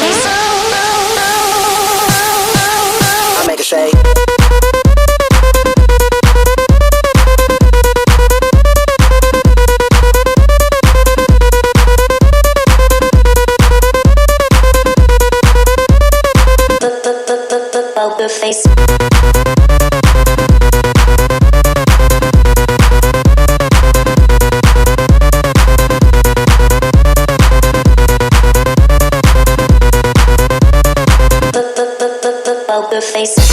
Face, face. Face.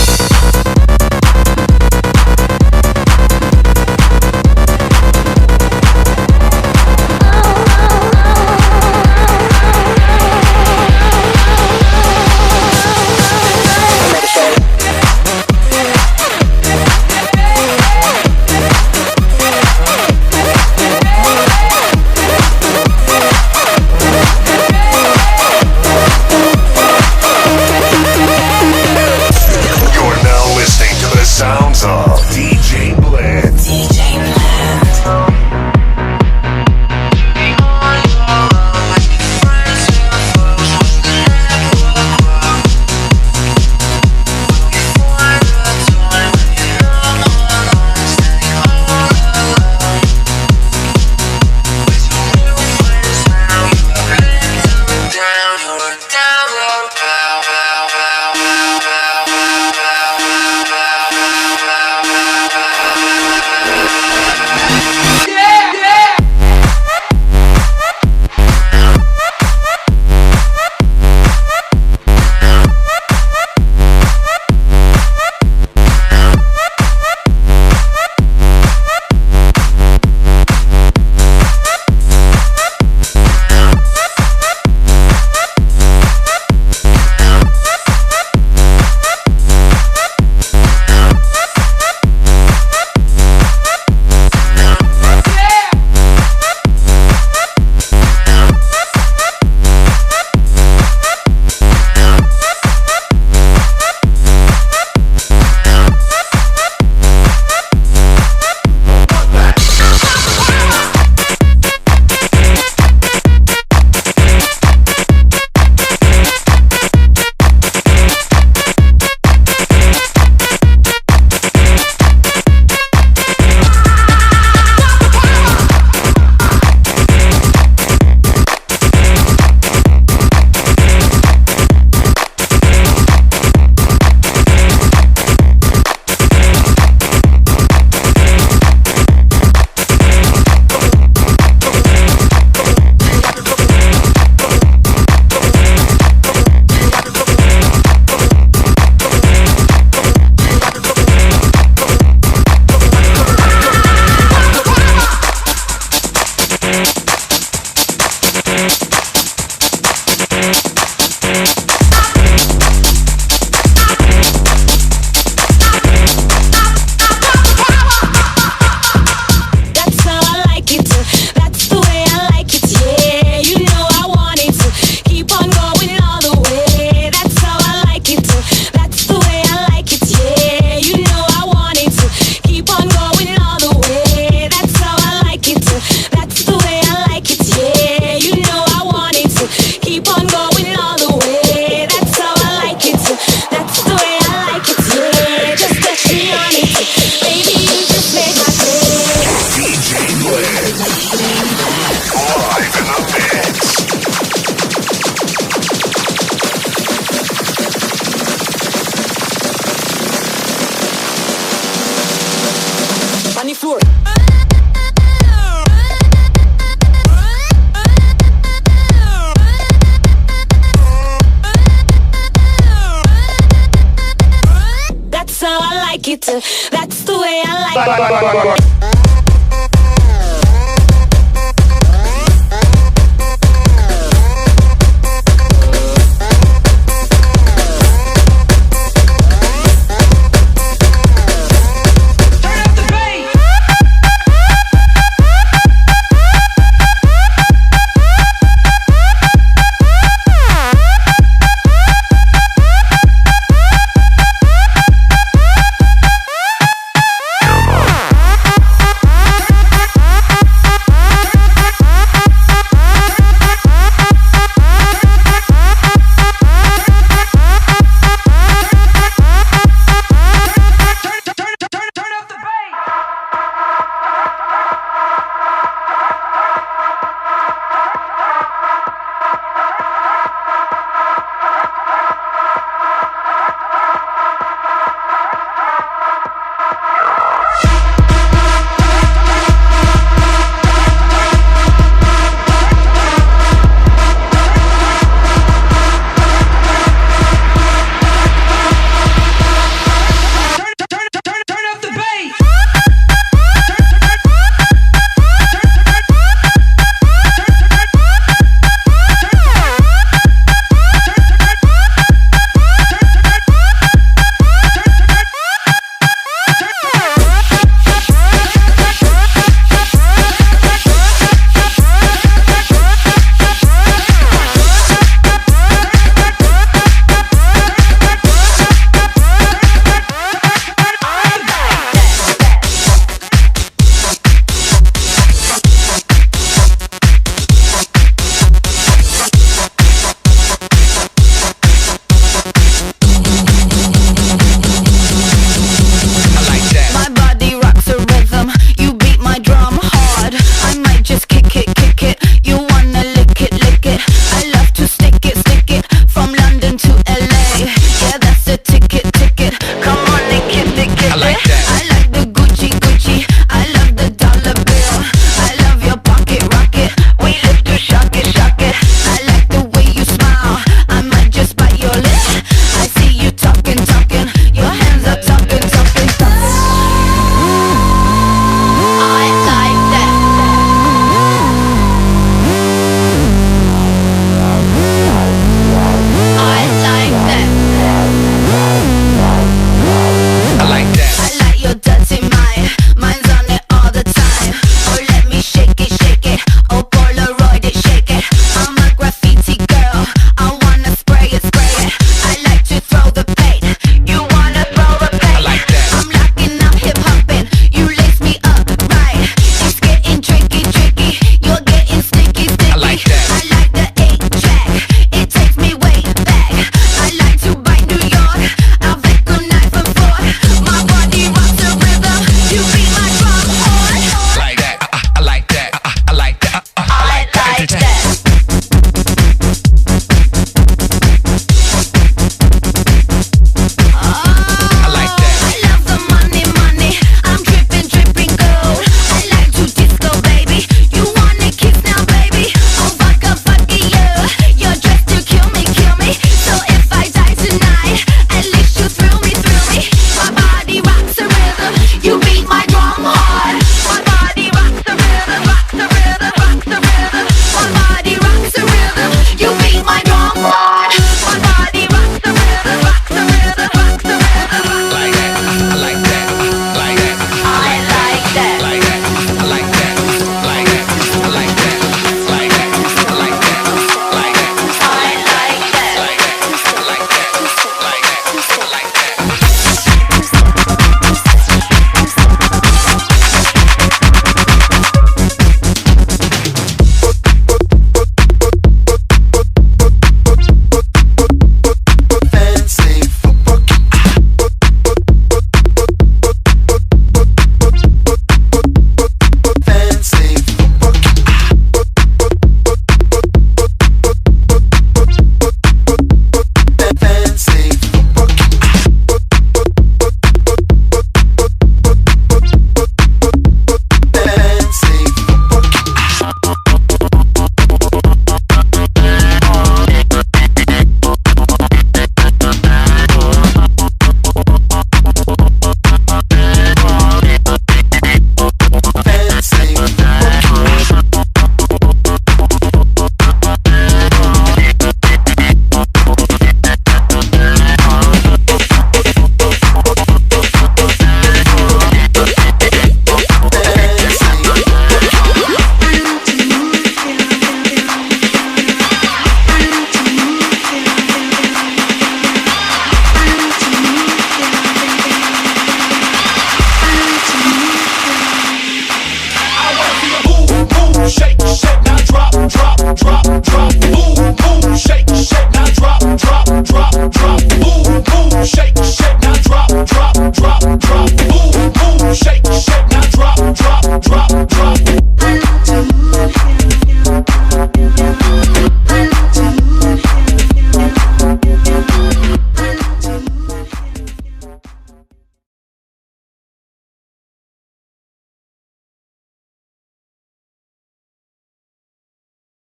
That's the way I like it.